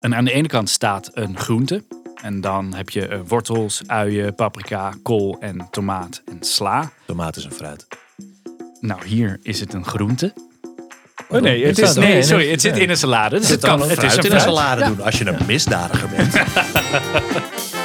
En aan de ene kant staat een groente. En dan heb je eh, wortels, uien, paprika, kool en tomaat en sla. Tomaat is een fruit. Nou, hier is het een groente. Oh nee, het is, nee, sorry, het zit in een salade. Dus het kan het is fruit een in een fruit. salade doen als je een misdadiger bent.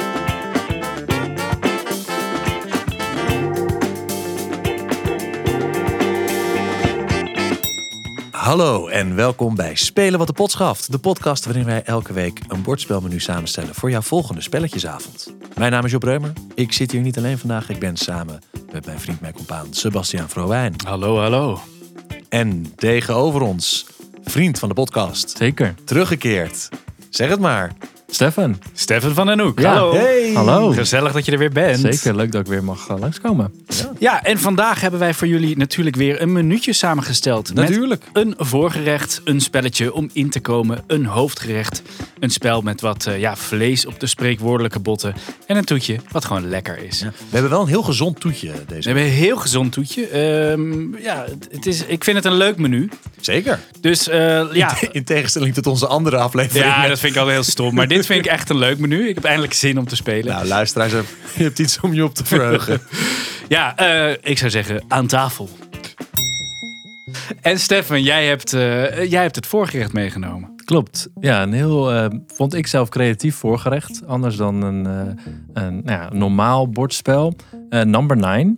Hallo en welkom bij Spelen wat de pot schaft. De podcast waarin wij elke week een bordspelmenu samenstellen voor jouw volgende spelletjesavond. Mijn naam is Job Reumer. Ik zit hier niet alleen vandaag. Ik ben samen met mijn vriend, mijn compaan Sebastiaan Vrouwijn. Hallo, hallo. En tegenover ons, vriend van de podcast, Zeker. teruggekeerd. Zeg het maar. Stefan. Stefan van den Hoek. Ja. Hallo. Hey. Hallo. Gezellig dat je er weer bent. Zeker, leuk dat ik weer mag eh, langskomen. Ja, en vandaag hebben wij voor jullie natuurlijk weer een minuutje samengesteld. Natuurlijk. Met een voorgerecht, een spelletje om in te komen, een hoofdgerecht, een spel met wat eh, ja, vlees op de spreekwoordelijke botten en een toetje wat gewoon lekker is. We hebben wel een heel gezond toetje We deze hebben een heel gezond toetje. Ehm, ja, het- is, ik vind het een leuk menu. Zeker. Dus eh, ja, In tegenstelling tot onze andere aflevering. ja, met- dat vind ik al heel stom. Maar dit vind ik echt een leuk menu. Ik heb eindelijk zin om te spelen. Nou, luisteraars, je hebt iets om je op te verheugen. Ja, eh, ik zou zeggen aan tafel. En Stefan, jij hebt, eh, jij hebt het voorgerecht meegenomen. Klopt. Ja, een heel, eh, vond ik zelf creatief voorgerecht. Anders dan een, eh, een nou ja, normaal bordspel. Eh, number 9.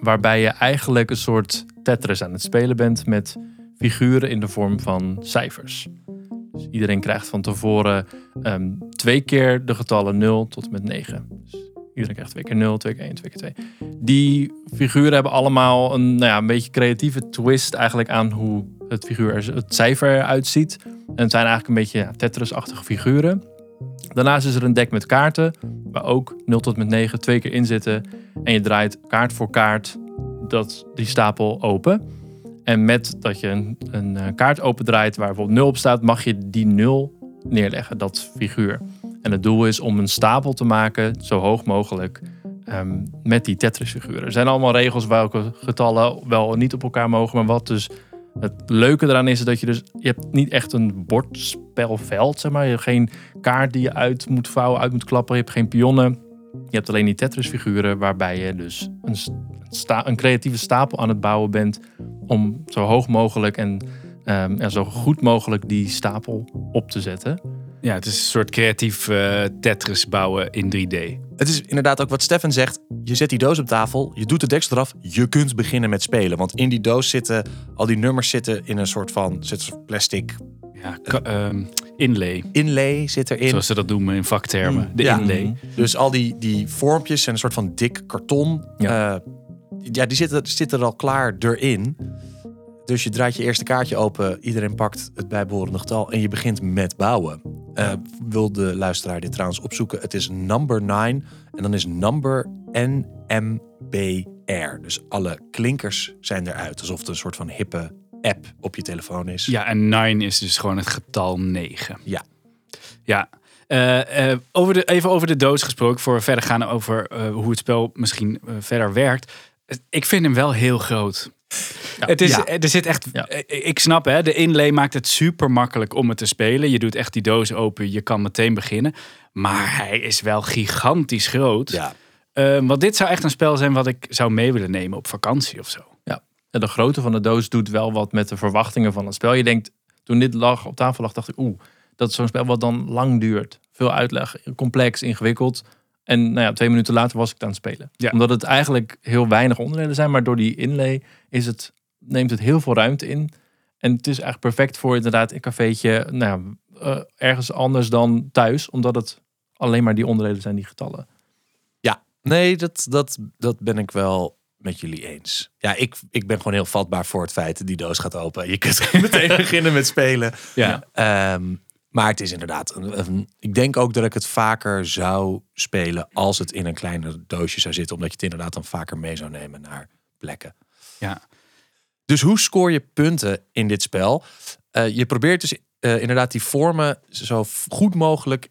Waarbij je eigenlijk een soort Tetris aan het spelen bent met figuren in de vorm van cijfers. Dus iedereen krijgt van tevoren ehm, twee keer de getallen 0 tot en met 9. Dus iedereen krijgt twee keer 0, twee keer 1, twee keer 2. Die figuren hebben allemaal een, nou ja, een beetje creatieve twist eigenlijk aan hoe het, figuur, het cijfer eruit ziet. En het zijn eigenlijk een beetje ja, Tetris-achtige figuren. Daarnaast is er een deck met kaarten, waar ook 0 tot met 9 twee keer in zitten. En je draait kaart voor kaart dat, die stapel open. En met dat je een, een eh, kaart opendraait waar bijvoorbeeld 0 op staat, mag je die 0 neerleggen, dat figuur. En het doel is om een stapel te maken, zo hoog mogelijk, ehm, met die Tetris-figuren. Er zijn allemaal regels welke getallen wel niet op elkaar mogen, maar wat dus het leuke eraan is, is dat je dus, je hebt niet echt een bordspelveld, zeg maar. Je hebt geen kaart die je uit moet vouwen, uit moet klappen. Je hebt geen pionnen. Je hebt alleen die Tetris-figuren waarbij je dus een, sta, een creatieve stapel aan het bouwen bent om zo hoog mogelijk en ehm, ja, zo goed mogelijk die stapel op te zetten. Ja, het is een soort creatief eh, Tetris bouwen in 3D. Het is inderdaad ook wat Stefan zegt. Je zet die doos op tafel, je doet de deksel eraf. Je kunt beginnen met spelen. Want in die doos zitten, al die nummers zitten in een soort van zit plastic Ja, ehm, inlay, inlay zit erin. zoals ze dat noemen in vaktermen. Mm, De ja. inlay. Dus al die, die vormpjes zijn een soort van dik karton. Ja, ja die zitten, zitten er al klaar erin. Dus je draait je eerste kaartje open. Iedereen pakt het bijbehorende getal. En je begint met bouwen. Eh, wil de luisteraar dit trouwens opzoeken? Het is number 9. En dan is number NMBR. Dus alle klinkers zijn eruit. Alsof het een soort van hippe app op je telefoon is. Ja, en 9 is dus gewoon het getal 9. Ja. Ja. Eh, eh, over de, even over de doos gesproken, voor we verder gaan over eh, hoe het spel misschien verder werkt. Ik vind hem wel heel groot. het is, Ja. Er zit echt, Ja. ik snap hè, de inlay maakt het super makkelijk om het te spelen. Je doet echt die doos open, je kan meteen beginnen. Maar hij is wel gigantisch groot. Ja. Want dit zou echt een spel zijn wat ik zou mee willen nemen op vakantie of zo. De grootte van de doos doet wel wat met de verwachtingen van het spel. Je denkt, toen dit lag, op tafel lag, dacht ik, oeh, dat is zo'n spel wat dan lang duurt. Veel uitleg, complex, ingewikkeld. En nou ja, twee minuten later was ik het aan het spelen. Ja. Omdat het eigenlijk heel weinig onderdelen zijn, maar door die inlay is het, neemt het heel veel ruimte in. En het is echt perfect voor inderdaad een cafeetje, nou ja, eh, ergens anders dan thuis, omdat het alleen maar die onderdelen zijn, die getallen. Ja, nee, dat, dat, dat ben ik wel met jullie eens. Ja, ik, ik ben gewoon heel vatbaar voor het feit dat die doos gaat open. Je kunt meteen beginnen met spelen. Ja. Ehm, maar het is inderdaad, een, een- ik denk ook dat ik het vaker zou spelen als het in een kleiner doosje zou zitten. Omdat je het inderdaad dan vaker mee zou nemen naar plekken. Ja. Dus hoe scoor je punten in dit spel? Eh, je probeert dus eh, inderdaad die vormen zo goed mogelijk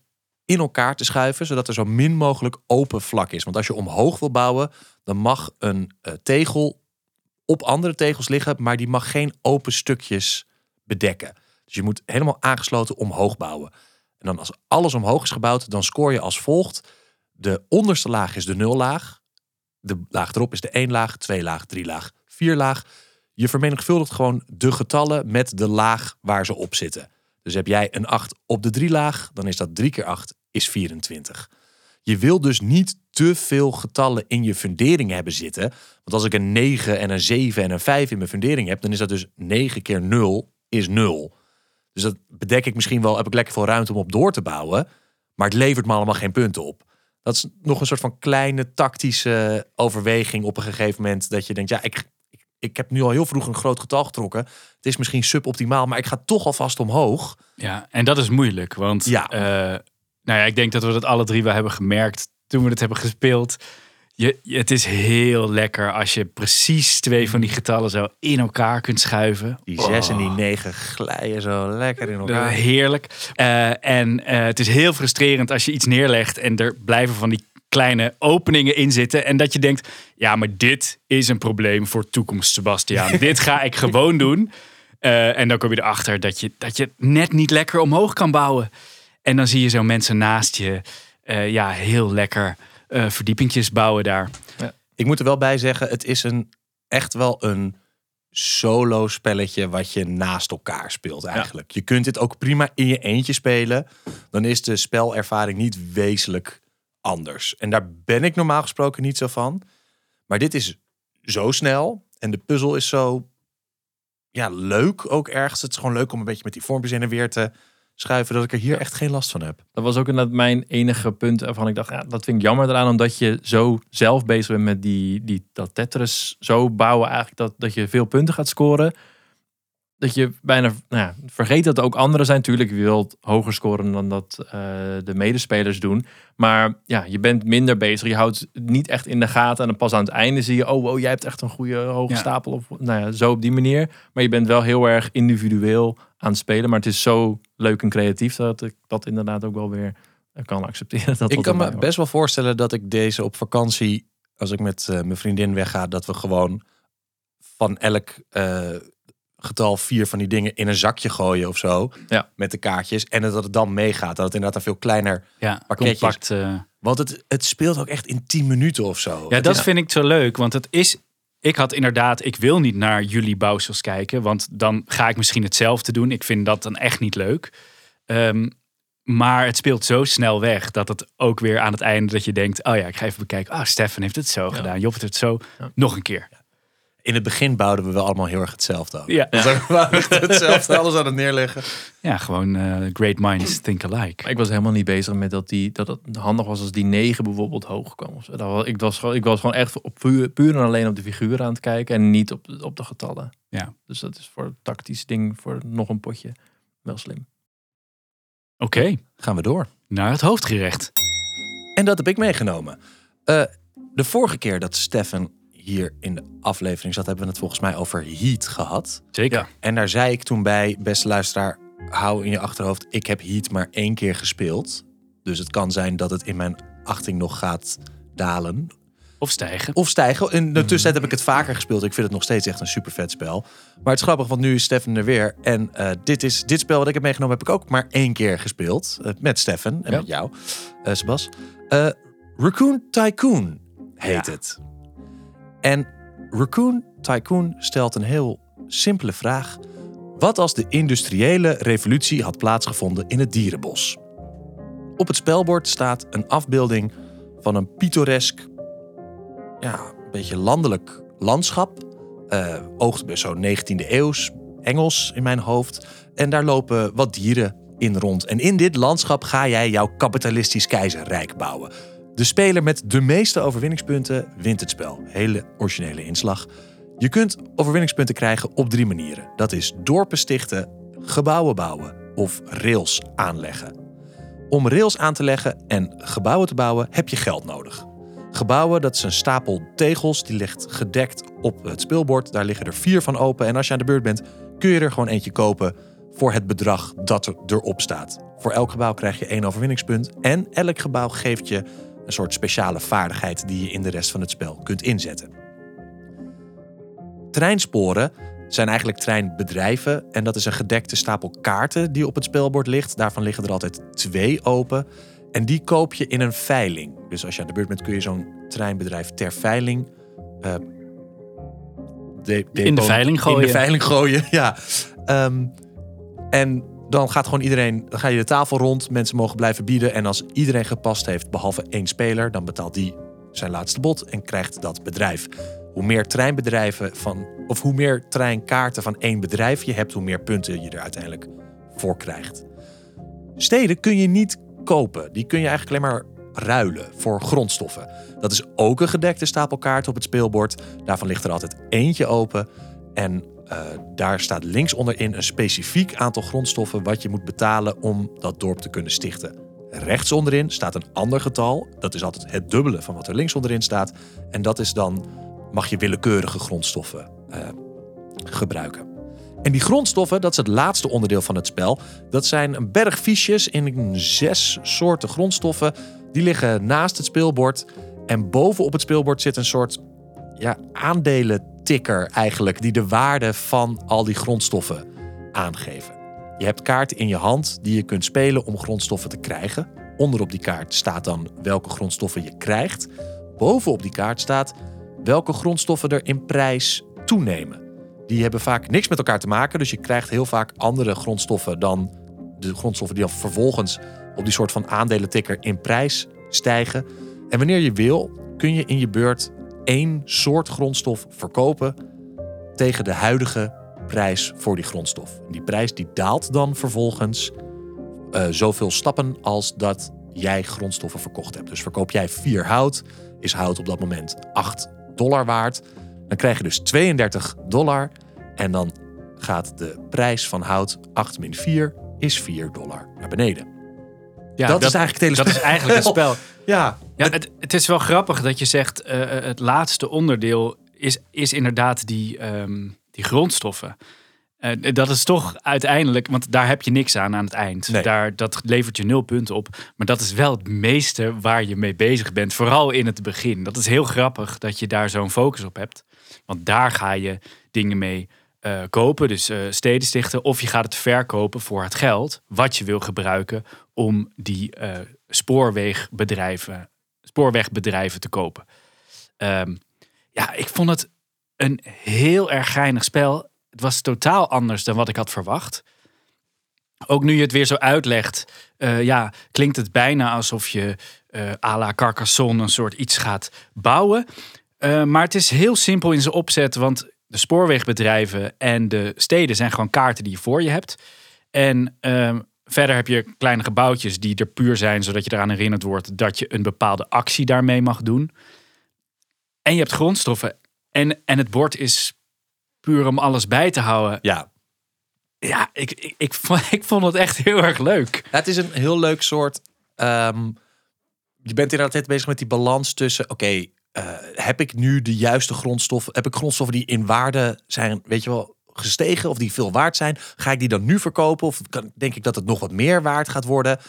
in elkaar te schuiven, zodat er zo min mogelijk open vlak is. Want als je omhoog wil bouwen, dan mag een eh, tegel op andere tegels liggen, maar die mag geen open stukjes bedekken. Dus je moet helemaal aangesloten omhoog bouwen. En dan als alles omhoog is gebouwd, dan scoor je als volgt. De onderste laag is de nullaag. De laag erop is de één laag, twee laag, drie laag, vier laag. Je vermenigvuldigt gewoon de getallen met de laag waar ze op zitten. Dus heb jij een 8 op de drie laag, dan is dat 3 keer 8 is 24. Je wil dus niet te veel getallen in je fundering hebben zitten. Want als ik een 9 en een 7 en een 5 in mijn fundering heb, dan is dat dus 9 keer 0 is 0. Dus dat bedek ik misschien wel, heb ik lekker veel ruimte om op door te bouwen. Maar het levert me allemaal geen punten op. Dat is nog een soort van kleine tactische overweging op een gegeven moment. Dat je denkt, ja, ik, ik, ik heb nu al heel vroeg een groot getal getrokken. Het is misschien suboptimaal, maar ik ga toch alvast omhoog. Ja, en dat is moeilijk. Want Ja. eh, nou ja, ik denk dat we dat alle drie wel hebben gemerkt toen we het hebben gespeeld. Je, het is heel lekker als je precies twee van die getallen zo in elkaar kunt schuiven. Die 6 en die 9 glijden zo lekker in elkaar. heerlijk. Eh, en eh, het is heel frustrerend als je iets neerlegt en er blijven van die kleine openingen in zitten. En dat je denkt, ja, maar dit is een probleem voor toekomst, Sebastiaan. dit ga ik gewoon doen. Eh, en dan kom je erachter dat je, dat je net niet lekker omhoog kan bouwen. En dan zie je zo mensen naast je eh, ja, heel lekker eh verdiepingjes bouwen daar. Ik moet er wel bij zeggen, het is een, echt wel een solo spelletje wat je naast elkaar speelt eigenlijk. Je kunt dit ook prima in je eentje spelen. Dan is de spelervaring niet wezenlijk anders. En daar ben ik normaal gesproken niet zo van. Maar dit is zo snel en de puzzel is zo ja, leuk ook ergens. Het is gewoon leuk om een beetje met die vormpjes in en weer te schuiven, dat ik er hier echt geen last van heb. Dat was ook inderdaad mijn enige punt waarvan ik dacht, ja, dat vind ik jammer eraan, omdat je zo zelf bezig bent met die, die, dat Tetris zo bouwen eigenlijk, dat, dat je veel punten gaat scoren. Dat je bijna nou ja, vergeet dat er ook anderen zijn. Tuurlijk, je wilt hoger scoren dan dat eh, de medespelers doen. Maar ja, je bent minder bezig. Je houdt het niet echt in de gaten. En dan pas aan het einde zie je, oh, wow, jij hebt echt een goede hoge Ja. stapel. Of, nou ja, zo op die manier. Maar je bent wel heel erg individueel aan het spelen. Maar het is zo leuk en creatief dat ik dat inderdaad ook wel weer eh, kan accepteren. Dat Ik kan me best wel voorstellen dat ik deze op vakantie, als ik met eh, mijn vriendin wegga, dat we gewoon van elk eh, getal vier van die dingen in een zakje gooien of zo. Ja. Met de kaartjes. En dat het dan meegaat. Dat het inderdaad een veel kleiner. Ja, Pakketjes. compact. Want het, het speelt ook echt in 10 minuten of zo. Ja, Het dat is- vind ik zo leuk. Want het is. Ik had inderdaad, ik wil niet naar jullie bouwsels kijken. Want dan ga ik misschien hetzelfde doen. Ik vind dat dan echt niet leuk. Ehm, maar het speelt zo snel weg dat het ook weer aan het einde dat je denkt: oh ja, ik ga even bekijken. Ah, Stefan heeft het zo gedaan. Job heeft het zo. Ja. Nog een keer. In het begin bouwden we wel allemaal heel erg hetzelfde. Ja, We waren echt hetzelfde, alles aan het neerleggen. ja gewoon eh, great minds think alike. Maar ik was helemaal niet bezig met dat, die, dat het handig was als die negen bijvoorbeeld hoog kwam. Of zo. Dat was, ik, was gewoon, ik was gewoon echt op puur, puur en alleen op de figuren aan het kijken en niet op, de- op de getallen. Ja. Dus dat is voor een tactisch ding, voor nog een potje, wel slim. Oké, Gaan we door. naar het hoofdgerecht. En dat heb ik meegenomen. Eh, de vorige keer dat Stefan hier in de aflevering zat, hebben we het volgens mij over Heat gehad. Zeker. En daar zei ik toen bij, beste luisteraar, hou in je achterhoofd, ik heb Heat maar één keer gespeeld. Dus het kan zijn dat het in mijn achting nog gaat dalen. Of stijgen. Of stijgen. In de tussentijd heb ik het vaker gespeeld. Ik vind het nog steeds echt een super vet spel. Maar het is grappig, want nu is Stefan er weer. En eh, dit, is, dit spel wat ik heb meegenomen, heb ik ook maar één keer gespeeld. eh, met Stefan en Ja. met jou, eh Sebas. Raccoon Tycoon heet Ja. het. En Raccoon Tycoon stelt een heel simpele vraag. Wat als de industriële revolutie had plaatsgevonden in het dierenbos? Op het spelbord staat een afbeelding van een pittoresk, ja, een beetje landelijk landschap. Eh oogt best zo 19e eeuws, Engels in mijn hoofd. En daar lopen wat dieren in rond. En in dit landschap ga jij jouw kapitalistisch keizerrijk bouwen. De speler met de meeste overwinningspunten wint het spel. Hele originele inslag. Je kunt overwinningspunten krijgen op drie manieren. Dat is dorpen stichten, gebouwen bouwen of rails aanleggen. Om rails aan te leggen en gebouwen te bouwen heb je geld nodig. Gebouwen, dat is een stapel tegels, die ligt gedekt op het speelbord. Daar liggen er vier van open. En als je aan de beurt bent, kun je er gewoon eentje kopen voor het bedrag dat er erop staat. Voor elk gebouw krijg je één overwinningspunt. En elk gebouw geeft je een soort speciale vaardigheid die je in de rest van het spel kunt inzetten. Treinsporen, zijn eigenlijk treinbedrijven. En dat is een gedekte stapel kaarten die op het speelbord ligt. Daarvan liggen er altijd twee open. En die koop je in een veiling. Dus als je aan de beurt bent, kun je zo'n treinbedrijf ter veiling. eh, de- In de veiling gooien. In de veiling gooien, ja. Ehm, en dan gaat gewoon iedereen, dan ga je de tafel rond. Mensen mogen blijven bieden. En als iedereen gepast heeft, behalve één speler, dan betaalt die zijn laatste bod en krijgt dat bedrijf. Hoe meer treinbedrijven van, of hoe meer treinkaarten van één bedrijf je hebt, hoe meer punten je er uiteindelijk voor krijgt. Steden kun je niet kopen. Die kun je eigenlijk alleen maar ruilen voor grondstoffen. Dat is ook een gedekte stapel kaarten op het speelbord. Daarvan ligt er altijd eentje open. En eh, daar staat links onderin een specifiek aantal grondstoffen wat je moet betalen om dat dorp te kunnen stichten. Rechts onderin staat een ander getal. Dat is altijd het dubbele van wat er links onderin staat. En dat is dan, mag je willekeurige grondstoffen eh, gebruiken. En die grondstoffen, dat is het laatste onderdeel van het spel. Dat zijn een berg in zes soorten grondstoffen. Die liggen naast het speelbord. En bovenop het speelbord zit een soort ja, aandelentikker eigenlijk. Die de waarde van al die grondstoffen aangeven. Je hebt kaarten in je hand die je kunt spelen om grondstoffen te krijgen. Onderop die kaart staat dan welke grondstoffen je krijgt. Bovenop die kaart staat welke grondstoffen er in prijs toenemen. Die hebben vaak niks met elkaar te maken. Dus je krijgt heel vaak andere grondstoffen dan de grondstoffen die dan vervolgens op die soort van aandelentikker in prijs stijgen. En wanneer je wil, kun je in je beurt één soort grondstof verkopen tegen de huidige prijs voor die grondstof. Die prijs die daalt dan vervolgens eh, zoveel stappen als dat jij grondstoffen verkocht hebt. Dus verkoop jij vier hout, is hout op dat moment 8 dollar waard. Dan krijg je dus 32 dollar. En dan gaat de prijs van hout 8 min 4 is 4 dollar naar beneden. Ja, dat, is eigenlijk het hele dat is spel. eigenlijk het spel. Ja, Ja, het, het is wel grappig dat je zegt, eh, het laatste onderdeel is, is inderdaad die, ehm, die grondstoffen. Eh, dat is toch uiteindelijk, want daar heb je niks aan aan het eind. Nee. Daar, dat levert je nul punten op. Maar dat is wel het meeste waar je mee bezig bent. Vooral in het begin. Dat is heel grappig dat je daar zo'n focus op hebt. Want daar ga je dingen mee eh, kopen. Dus eh, steden stichten. Of je gaat het verkopen voor het geld. Wat je wil gebruiken om die eh, spoorwegbedrijven, te kopen. Ehm, ja, ik vond het een heel erg geinig spel. Het was totaal anders dan wat ik had verwacht. Ook nu je het weer zo uitlegt, eh, ja, klinkt het bijna alsof je eh à la Carcassonne een soort iets gaat bouwen. Eh, maar het is heel simpel in zijn opzet, want de spoorwegbedrijven en de steden zijn gewoon kaarten die je voor je hebt. En ehm, verder heb je kleine gebouwtjes die er puur zijn, zodat je eraan herinnerd wordt dat je een bepaalde actie daarmee mag doen. En je hebt grondstoffen. En, en het bord is puur om alles bij te houden. ja. Ja, ik, ik, ik, vond, ik vond het echt heel erg leuk. Ja, het is een heel leuk soort. ehm, je bent inderdaad net bezig met die balans tussen. Oké, eh, heb ik nu de juiste grondstoffen? Heb ik grondstoffen die in waarde zijn, weet je wel, gestegen of die veel waard zijn? Ga ik die dan nu verkopen? Of kan, denk ik dat het nog wat meer waard gaat worden?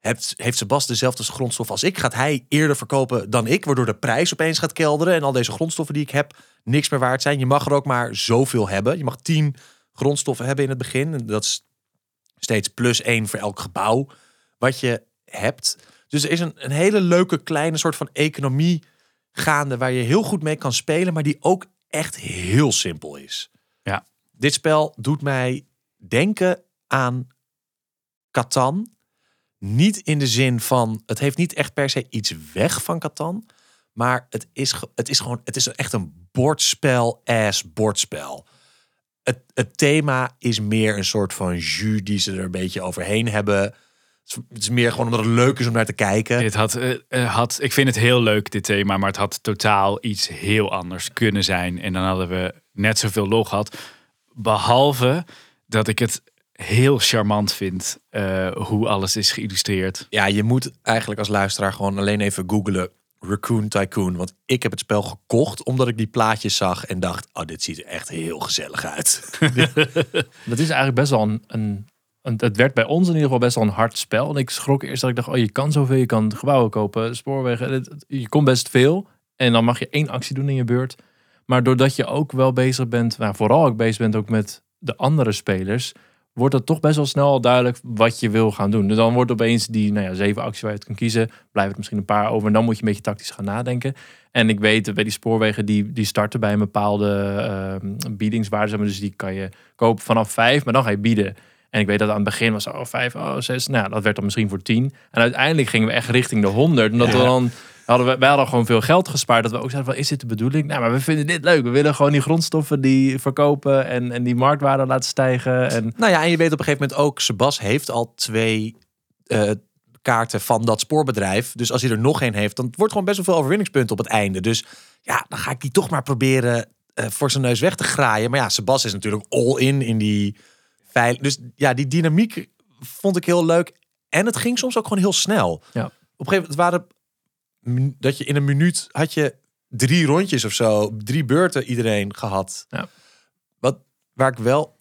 Heeft, heeft Sebas dezelfde grondstof als ik? Gaat hij eerder verkopen dan ik, waardoor de prijs opeens gaat kelderen en al deze grondstoffen die ik heb niks meer waard zijn? Je mag er ook maar zoveel hebben. Je mag tien grondstoffen hebben in het begin. En dat is steeds plus één voor elk gebouw wat je hebt. Dus er is een, een hele leuke kleine soort van economie gaande waar je heel goed mee kan spelen, maar die ook echt heel simpel is. Dit spel doet mij denken aan Catan. Niet in de zin van, het heeft niet echt per se iets weg van Catan, maar het is, het is gewoon, het is echt een bordspel-ass bordspel. Het, het thema is meer een soort van jus die ze er een beetje overheen hebben. Het is- Het is meer gewoon omdat het leuk is om naar te kijken. Dit had, eh, eh, had, ik vind het heel leuk, dit thema, maar het had totaal iets heel anders kunnen zijn. En dan hadden we net zoveel lol gehad. Behalve dat ik het heel charmant vind eh, hoe alles is geïllustreerd. Ja, je moet eigenlijk als luisteraar gewoon alleen even googlen Raccoon Tycoon. Want ik heb het spel gekocht omdat ik die plaatjes zag en dacht, oh, dit ziet er echt heel gezellig uit. Dat is eigenlijk best wel een, een, een- Het werd bij ons in ieder geval best wel een hard spel. En ik schrok eerst dat ik dacht, oh, je kan zoveel. Je kan gebouwen kopen, spoorwegen. Je kon best veel. En dan mag je één actie doen in je beurt. Maar doordat je ook wel bezig bent, nou, vooral ook bezig bent ook met de andere spelers, wordt het toch best wel snel al duidelijk wat je wil gaan doen. Dus dan wordt opeens die nou ja, zeven acties waar je het kan kiezen, blijven er misschien een paar over. En dan moet je een beetje tactisch gaan nadenken. En ik weet, bij die spoorwegen, die, die starten bij een bepaalde uh, biedingswaarde. Dus die kan je kopen vanaf vijf, maar dan ga je bieden. En ik weet dat aan het begin was, oh, vijf, oh, zes. Nou, dat werd dan misschien voor tien. En uiteindelijk gingen we echt richting de honderd. Omdat we dan hadden we, wij hadden gewoon veel geld gespaard. Dat we ook zeiden van, is dit de bedoeling? Nou, maar we vinden dit leuk. We willen gewoon die grondstoffen die verkopen en, en die marktwaarde laten stijgen. En... Nou ja, en je weet op een gegeven moment ook, Sebas heeft al twee uh, kaarten van dat spoorbedrijf. Dus als hij er nog één heeft, dan wordt gewoon best wel veel overwinningspunten op het einde. Dus ja, dan ga ik die toch maar proberen uh, voor zijn neus weg te graaien. Maar ja, Sebas is natuurlijk all in in die veilig. Dus ja, die dynamiek vond ik heel leuk. En het ging soms ook gewoon heel snel. Ja. Op een gegeven moment waren dat je in een minuut had je drie rondjes of zo, drie beurten iedereen gehad. Ja. Wat waar ik wel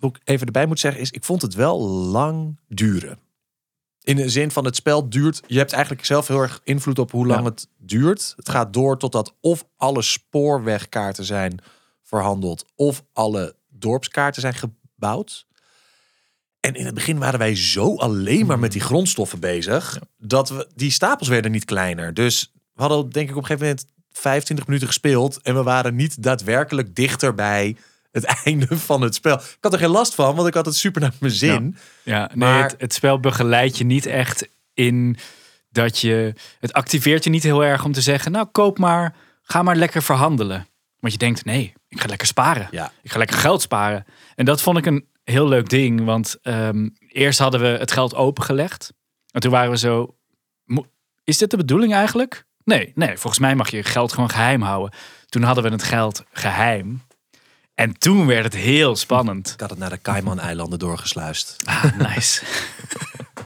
ook even erbij moet zeggen is, ik vond het wel lang duren. In de zin van het spel duurt. Je hebt eigenlijk zelf heel erg invloed op hoe lang Ja. het duurt. Het gaat door totdat of alle spoorwegkaarten zijn verhandeld, of alle dorpskaarten zijn gebouwd. En in het begin waren wij zo alleen maar met die grondstoffen bezig. Dat we die stapels werden niet kleiner. Dus we hadden denk ik op een gegeven moment 25 minuten gespeeld. En we waren niet daadwerkelijk dichter bij het einde van het spel. Ik had er geen last van, want ik had het super naar mijn zin. Ja, nee, Maar- het, het spel begeleidt je niet echt in dat je... Het activeert je niet heel erg om te zeggen... Nou, koop maar, ga maar lekker verhandelen. Want je denkt, nee, ik ga lekker sparen. Ja. Ik ga lekker geld sparen. En dat vond ik een heel leuk ding. Want ehm, eerst hadden we het geld opengelegd. En toen waren we zo... "Mo- Is dit de bedoeling eigenlijk? Nee, nee, volgens mij mag je geld gewoon geheim houden. Toen hadden we het geld geheim. En toen werd het heel spannend. Ik had het naar de Cayman-eilanden doorgesluist. Ah, nice.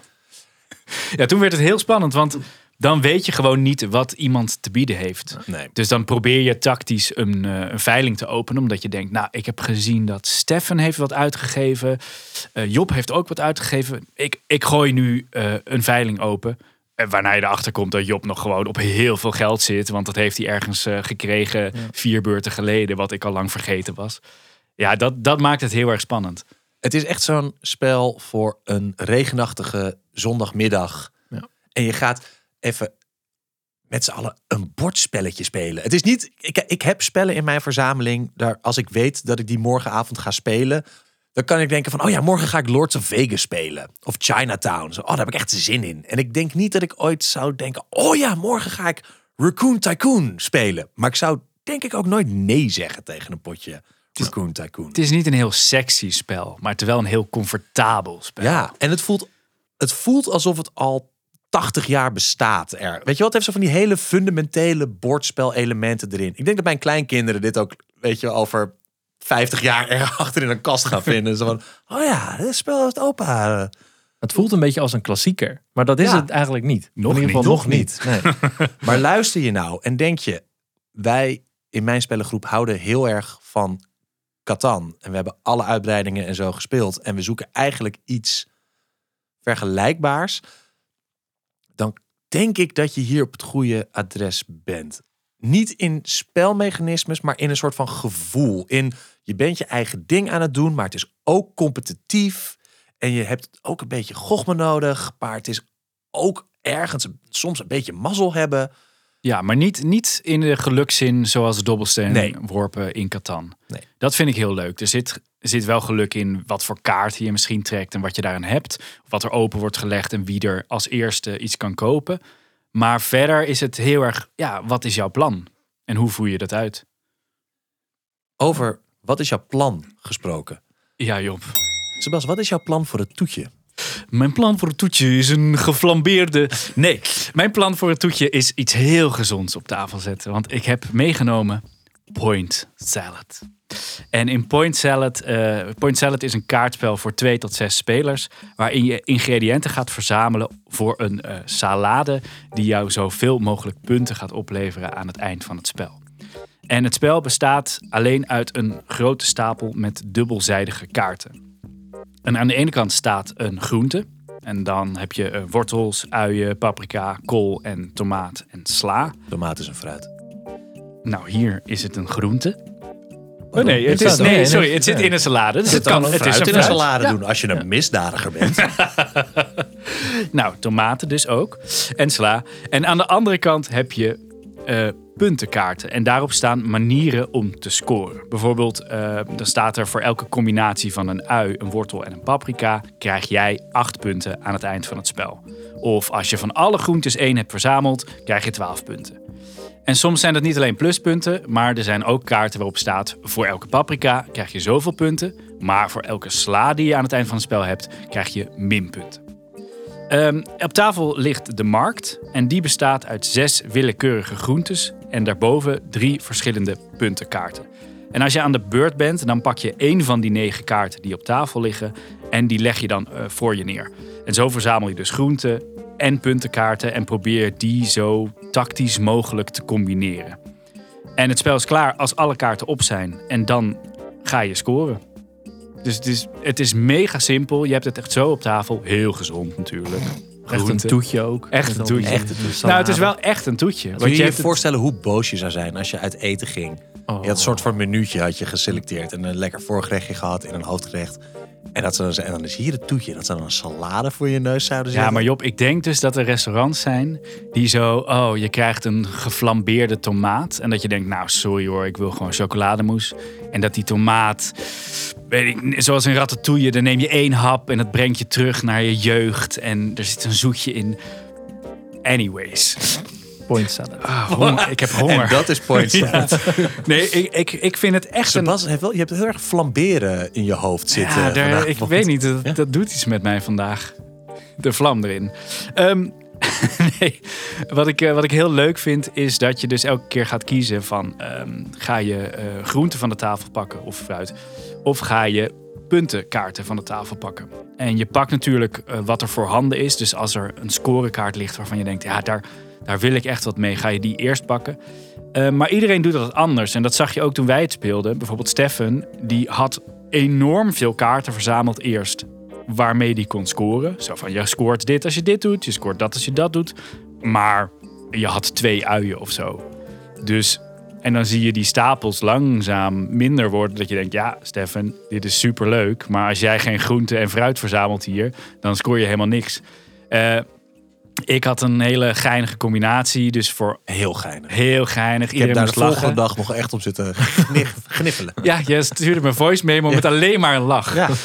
ja, toen werd het heel spannend, want dan weet je gewoon niet wat iemand te bieden heeft. Nee. Dus dan probeer je tactisch een, eh, een veiling te openen, omdat je denkt, nou, ik heb gezien dat Stefan heeft wat uitgegeven, Eh, Job heeft ook wat uitgegeven. Ik, ik gooi nu eh, een veiling open. En waarna je erachter komt dat Job nog gewoon op heel veel geld zit, want dat heeft hij ergens eh, gekregen vier beurten geleden, wat ik al lang vergeten was. Ja, dat, dat maakt het heel erg spannend. Het is echt zo'n spel voor een regenachtige zondagmiddag. Ja. En je gaat even met z'n allen een bordspelletje spelen. Het is niet. Ik, ik heb spellen in mijn verzameling. Daar, als ik weet dat ik die morgenavond ga spelen. Dan kan ik denken van, oh ja, morgen ga ik Lords of Vegas spelen. Of Chinatown. Zo, oh, daar heb ik echt zin in. En ik denk niet dat ik ooit zou denken, oh ja, morgen ga ik Raccoon Tycoon spelen. Maar ik zou denk ik ook nooit nee zeggen tegen een potje Raccoon Tycoon. Het is niet een heel sexy spel, maar het is wel een heel comfortabel spel. Ja, en het voelt, het voelt alsof het al 80 jaar bestaat. Er. Weet je wat? Het heeft zo van die hele fundamentele bordspelelementen erin. Ik denk dat mijn kleinkinderen dit ook, weet je, over 50 jaar er achter in een kast gaan vinden. Zo van, oh ja, dit spel heeft opa. Het voelt een beetje als een klassieker. Maar dat is Ja. het eigenlijk niet. Nog In ieder niet, geval nog nog niet. Nee. Maar luister je nou en denk je, wij in mijn spellengroep houden heel erg van Catan. En we hebben alle uitbreidingen en zo gespeeld. En we zoeken eigenlijk iets vergelijkbaars. Denk ik dat je hier op het goede adres bent. Niet in spelmechanismes, maar in een soort van gevoel. In je bent je eigen ding aan het doen, maar het is ook competitief. En je hebt ook een beetje gochme nodig. Maar het is ook ergens soms een beetje mazzel hebben. Ja, maar niet, niet in de gelukzin zoals de dobbelsteen Nee. worpen in Catan. Nee. Dat vind ik heel leuk. Er zit, er zit wel geluk in wat voor kaarten je misschien trekt en wat je daarin hebt. Wat er open wordt gelegd en wie er als eerste iets kan kopen. Maar verder is het heel erg, ja, wat is jouw plan? En hoe voer je dat uit? Over wat is jouw plan gesproken? Ja, Job. Sebas, wat is jouw plan voor het toetje? Mijn plan voor het toetje is een geflambeerde. Nee, mijn plan voor het toetje is iets heel gezonds op tafel zetten. Want ik heb meegenomen Point Salad. En in Point Salad, eh, Point Salad is een kaartspel voor twee tot zes spelers. Waarin je ingrediënten gaat verzamelen voor een eh, salade. Die jou zoveel mogelijk punten gaat opleveren aan het eind van het spel. En het spel bestaat alleen uit een grote stapel met dubbelzijdige kaarten. En aan de ene kant staat een groente. En dan heb je eh, wortels, uien, paprika, kool en tomaat en sla. Tomaat is een fruit. Nou, hier is het een groente. Oh nee, het is nee, sorry, het zit in een salade. Dus het kan, het is een in een salade doen als je een misdadiger bent. Nou, tomaten dus ook. En sla. En aan de andere kant heb je eh, puntenkaarten. En daarop staan manieren om te scoren. Bijvoorbeeld, eh, dan staat er voor elke combinatie van een ui, een wortel en een paprika... krijg jij acht punten aan het eind van het spel. Of als je van alle groentes één hebt verzameld, krijg je 12 punten. En soms zijn dat niet alleen pluspunten, maar er zijn ook kaarten waarop staat... voor elke paprika krijg je zoveel punten... maar voor elke sla die je aan het eind van het spel hebt, krijg je minpunten. Ehm, op tafel ligt de markt en die bestaat uit zes willekeurige groentes en daarboven drie verschillende puntenkaarten. En als je aan de beurt bent, dan pak je één van die negen kaarten die op tafel liggen en die leg je dan eh, voor je neer. En zo verzamel je dus groenten en puntenkaarten en probeer die zo tactisch mogelijk te combineren. En het spel is klaar als alle kaarten op zijn en dan ga je scoren. Dus het is, het is mega simpel. Je hebt het echt zo op tafel. Heel gezond natuurlijk. Echt een toetje ook. Echt een toetje. Echt een Nou, het is wel echt een toetje. Kun Want je je je hebt het- voorstellen hoe boos je zou zijn als je uit eten ging? Oh. Je had een soort van minuutje had je geselecteerd en een lekker voorgerechtje gehad in een hoofdgerecht. En, dat ze dan, en dan is hier het toetje. Dat ze dan een salade voor je neus zouden zetten. Ja, maar Job, ik denk dus dat er restaurants zijn die zo... Oh, je krijgt een geflambeerde tomaat. En dat je denkt, nou, sorry hoor, ik wil gewoon chocolademousse. En dat die tomaat, weet ik, zoals een ratatouille... dan neem je één hap en dat brengt je terug naar je jeugd. En er zit een zoetje in. Anyways. Point salad. Ah, honger. Ik heb honger. En dat is point Ja. Nee, ik, ik, ik vind het echt een... Sebas, wel, je hebt heel erg flamberen in je hoofd zitten. Ja, daar- ik weet niet, dat, dat doet iets met mij vandaag. De vlam erin. Ehm, nee, wat ik, eh, wat ik heel leuk vind is dat je dus elke keer gaat kiezen van... ehm, ga je eh groenten van de tafel pakken of fruit? Of ga je puntenkaarten van de tafel pakken? En je pakt natuurlijk eh, wat er voorhanden is. Dus als er een scorekaart ligt waarvan je denkt... ja, daar, daar wil ik echt wat mee, ga je die eerst pakken. Eh, maar iedereen doet dat anders. En dat zag je ook toen wij het speelden. Bijvoorbeeld Steffen, die had enorm veel kaarten verzameld eerst. Waarmee die kon scoren. Zo van, je scoort dit als je dit doet. Je scoort dat als je dat doet. Maar je had twee uien of zo. Dus, en dan zie je die stapels langzaam minder worden. Dat je denkt, ja Steffen, dit is superleuk. Maar als jij geen groente en fruit verzamelt hier, dan scoor je helemaal niks. Eh, ik had een hele geinige combinatie. Dus voor Heel geinig. heel geinig. Ik heb daar de volgende dag nog echt op zitten gnif- gniffelen. Ja, je stuurde een voice memo met alleen maar een lach. Ja.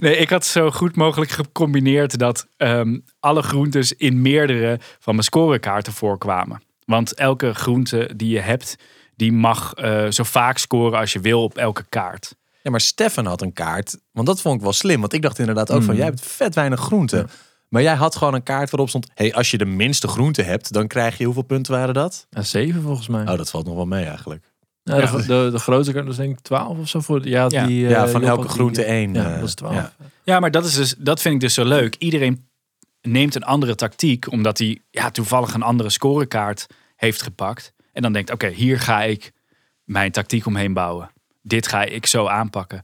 Nee, ik had zo goed mogelijk gecombineerd dat ehm, alle groentes in meerdere van mijn scorekaarten voorkwamen. Want elke groente die je hebt, die mag eh, zo vaak scoren als je wil op elke kaart. ja, maar Stefan had een kaart. Want dat vond ik wel slim. Want ik dacht inderdaad ook Mm. van, jij hebt vet weinig groenten. Maar jij had gewoon een kaart waarop stond... hey, als je de minste groente hebt, dan krijg je... Hoeveel punten waren dat? Ja, zeven volgens mij. Oh, dat valt nog wel mee eigenlijk. Ja, de, de, de grote kaart was denk ik 12 of zo. Voor, ja, Ja. die, ja, eh, van elke die- groente één. Ja, eh, dat was 12. ja. Ja, maar dat, is dus, dat vind ik dus zo leuk. Iedereen neemt een andere tactiek, omdat hij ja, toevallig een andere scorekaart heeft gepakt. En dan denkt, oké, hier ga ik mijn tactiek omheen bouwen. Dit ga ik zo aanpakken.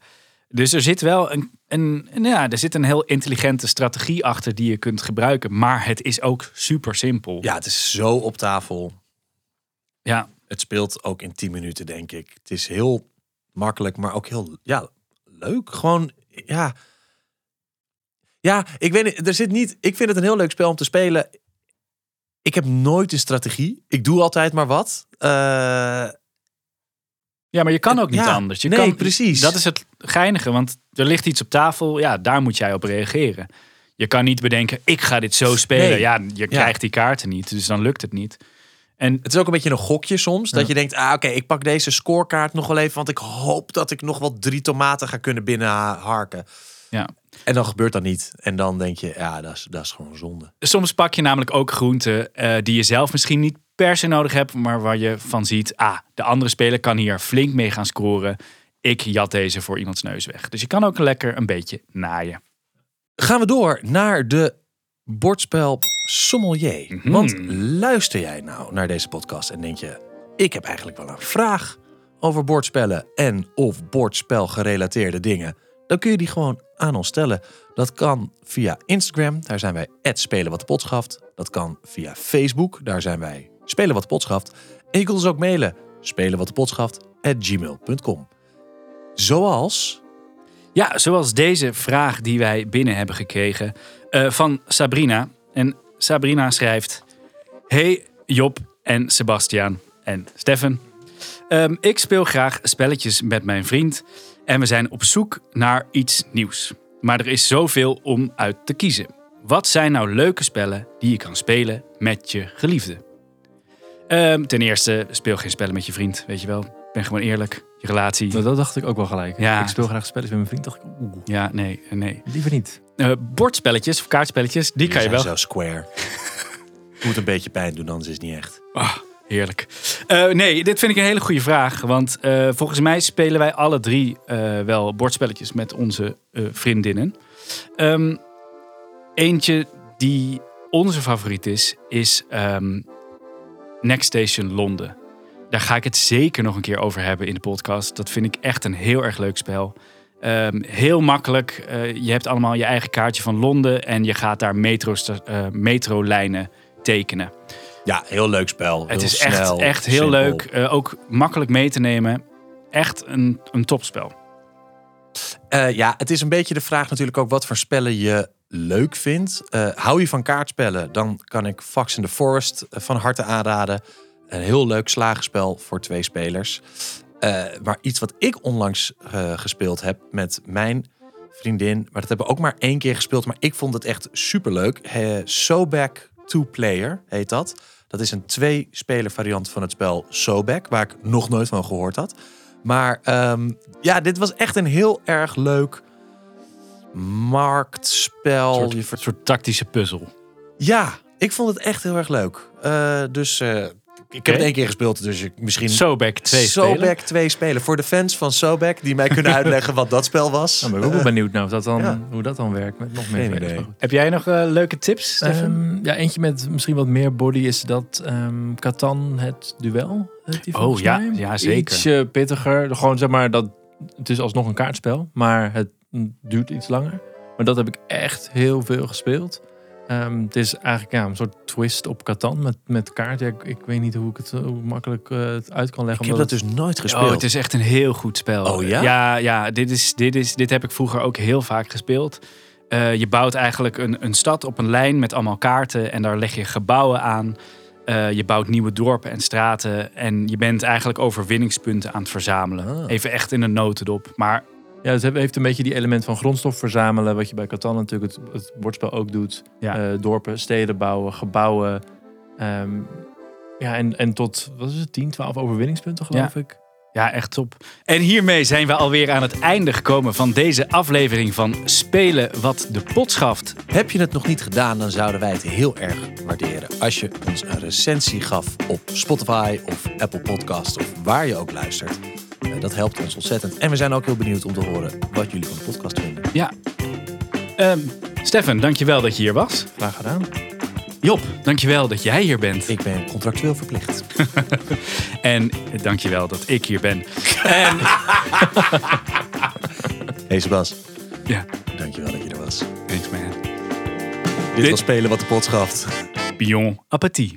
Dus er zit wel een, een- ja, er zit een heel intelligente strategie achter die je kunt gebruiken. Maar het is ook super simpel. ja, het is zo op tafel. ja. Het speelt ook in 10 minuten, denk ik. Het is heel makkelijk, maar ook heel ja, leuk. Gewoon, ja. Ja, ik weet niet, er zit niet. Ik vind het een heel leuk spel om te spelen. Ik heb nooit een strategie. Ik doe altijd maar wat. Eh, Ja, maar je kan ook niet Ja, anders. Je nee, kan, precies. Dat is het geinige, want er ligt iets op tafel. Ja, daar moet jij op reageren. Je kan niet bedenken, ik ga dit zo spelen. Nee. Ja, je krijgt die kaarten niet, dus dan lukt het niet. En het is ook een beetje een gokje soms. Dat je denkt, ah, oké, ik pak deze scorekaart nog wel even. Want ik hoop dat ik nog wel drie tomaten ga kunnen binnenharken. Ja. En dan gebeurt dat niet. En dan denk je, ja, dat is, dat is gewoon zonde. soms pak je namelijk ook groenten eh, die je zelf misschien niet per se nodig hebt, maar waar je van ziet, ah, de andere speler kan hier flink mee gaan scoren. Ik jat deze voor iemands neus weg. Dus je kan ook lekker een beetje naaien. gaan we door naar de bordspel sommelier. Mhm. Want luister jij nou naar deze podcast en denk je... ik heb eigenlijk wel een vraag over bordspellen en of bordspel gerelateerde dingen... dan kun je die gewoon aan ons stellen. Dat kan via Instagram, daar zijn wij spelen wat. Dat kan via Facebook, daar zijn wij Spelen wat de pot schaft. En je kunt ons ook mailen. Spelen at gmail.com. Zoals... Ja, zoals deze vraag die wij binnen hebben gekregen eh, van Sabrina. En Sabrina schrijft: Hey Job en Sebastiaan en Steffen. Ehm, ik speel graag spelletjes met mijn vriend en we zijn op zoek naar iets nieuws. Maar er is zoveel om uit te kiezen. Wat zijn nou leuke spellen die je kan spelen met je geliefde? Ehm, ten eerste, speel geen spellen met je vriend, weet je wel. Ben gewoon eerlijk. Je relatie. Maar dat dacht ik ook wel gelijk. Ja. Ik speel graag spelletjes met mijn vriend. Dacht ik, oeh, Ja, nee, nee. liever niet. Eh, bordspelletjes of kaartspelletjes, die kan je wel. zo square. Moet een beetje pijn doen, anders is het niet echt. Ah, heerlijk. Eh, nee, dit vind ik een hele goede vraag. Want eh, volgens mij spelen wij alle drie eh, wel bordspelletjes met onze vriendinnen. Ehm, eentje die onze favoriet is, is ehm, Next Station Londen. Daar ga ik het zeker nog een keer over hebben in de podcast. Dat vind ik echt een heel erg leuk spel. Ehm, heel makkelijk. Je hebt allemaal je eigen kaartje van Londen en je gaat daar metro, metrolijnen tekenen. Ja, heel leuk spel. Het Heel is snel, echt, echt heel simpel. leuk. Eh, ook makkelijk mee te nemen. Echt een, een topspel. Eh, ja, het is een beetje de vraag natuurlijk ook wat voor spellen je leuk vindt. Eh, hou je van kaartspellen, dan kan ik Fox in the Forest van harte aanraden. Een heel leuk slagenspel voor twee spelers. Maar iets wat ik onlangs gespeeld heb met mijn vriendin. Maar dat hebben we ook maar één keer gespeeld. Maar ik vond het echt superleuk. Uh, Soback Two Player heet dat. Dat is een twee-speler variant van het spel Soback. Waar ik nog nooit van gehoord had. Maar ehm, ja, dit was echt een heel erg leuk marktspel. Soort, een soort tactische puzzel. Ja, ik vond het echt heel erg leuk. Eh, dus eh, ik heb het één keer gespeeld, dus ik misschien... Sobek 2 spelen. Sobek 2 spelen. Voor de fans van Sobek die mij kunnen uitleggen wat dat spel was. Nou, ben ik ook wel benieuwd naar of dat dan, ja. hoe dat dan werkt met nog meer. Heb jij nog eh, leuke tips, Stefan? Ehm, ja, eentje met misschien wat meer body is dat ehm Catan het duel. die Oh, ja, mij. ja, zeker. Ietsje pittiger. Gewoon zeg maar dat het is alsnog een kaartspel, maar het duurt iets langer. Maar dat heb ik echt heel veel gespeeld. Ehm, het is eigenlijk ja, een soort twist op Catan met, met kaart. Ja, ik, ik weet niet hoe ik het hoe makkelijk eh, het uit kan leggen. Ik heb dat dus nooit gespeeld. Oh, het is echt een heel goed spel. Oh, ja? Ja, ja dit, is, dit, is, dit heb ik vroeger ook heel vaak gespeeld. Eh, je bouwt eigenlijk een, een stad op een lijn met allemaal kaarten. En daar leg je gebouwen aan. Eh, je bouwt nieuwe dorpen en straten. En je bent eigenlijk overwinningspunten aan het verzamelen. Ah. Even echt in een notendop. Maar Ja, het heeft een beetje die element van grondstof verzamelen. Wat je bij Catan natuurlijk het, het bordspel ook doet. Ja. Eh, dorpen, steden bouwen, gebouwen. Ehm, ja, en, en tot, wat is het, 10, 12 overwinningspunten geloof ik. Ja, echt top. En hiermee zijn we alweer aan het einde gekomen van deze aflevering van Spelen wat de pot schaft. Heb je het nog niet gedaan, dan zouden wij het heel erg waarderen. Als je ons een recensie gaf op Spotify of Apple Podcast of waar je ook luistert. Eh, Dat helpt ons ontzettend. En we zijn ook heel benieuwd om te horen wat jullie van de podcast vinden. Ja. Ehm Stefan, dankjewel dat je hier was. Graag gedaan. Job, dankjewel dat jij hier bent. Ik ben contractueel verplicht. En dankjewel dat ik hier ben. En Hey Sebas, ja, dankjewel dat je er was. thanks man. Dit was Spelen wat de pot schaft. Bion appetit.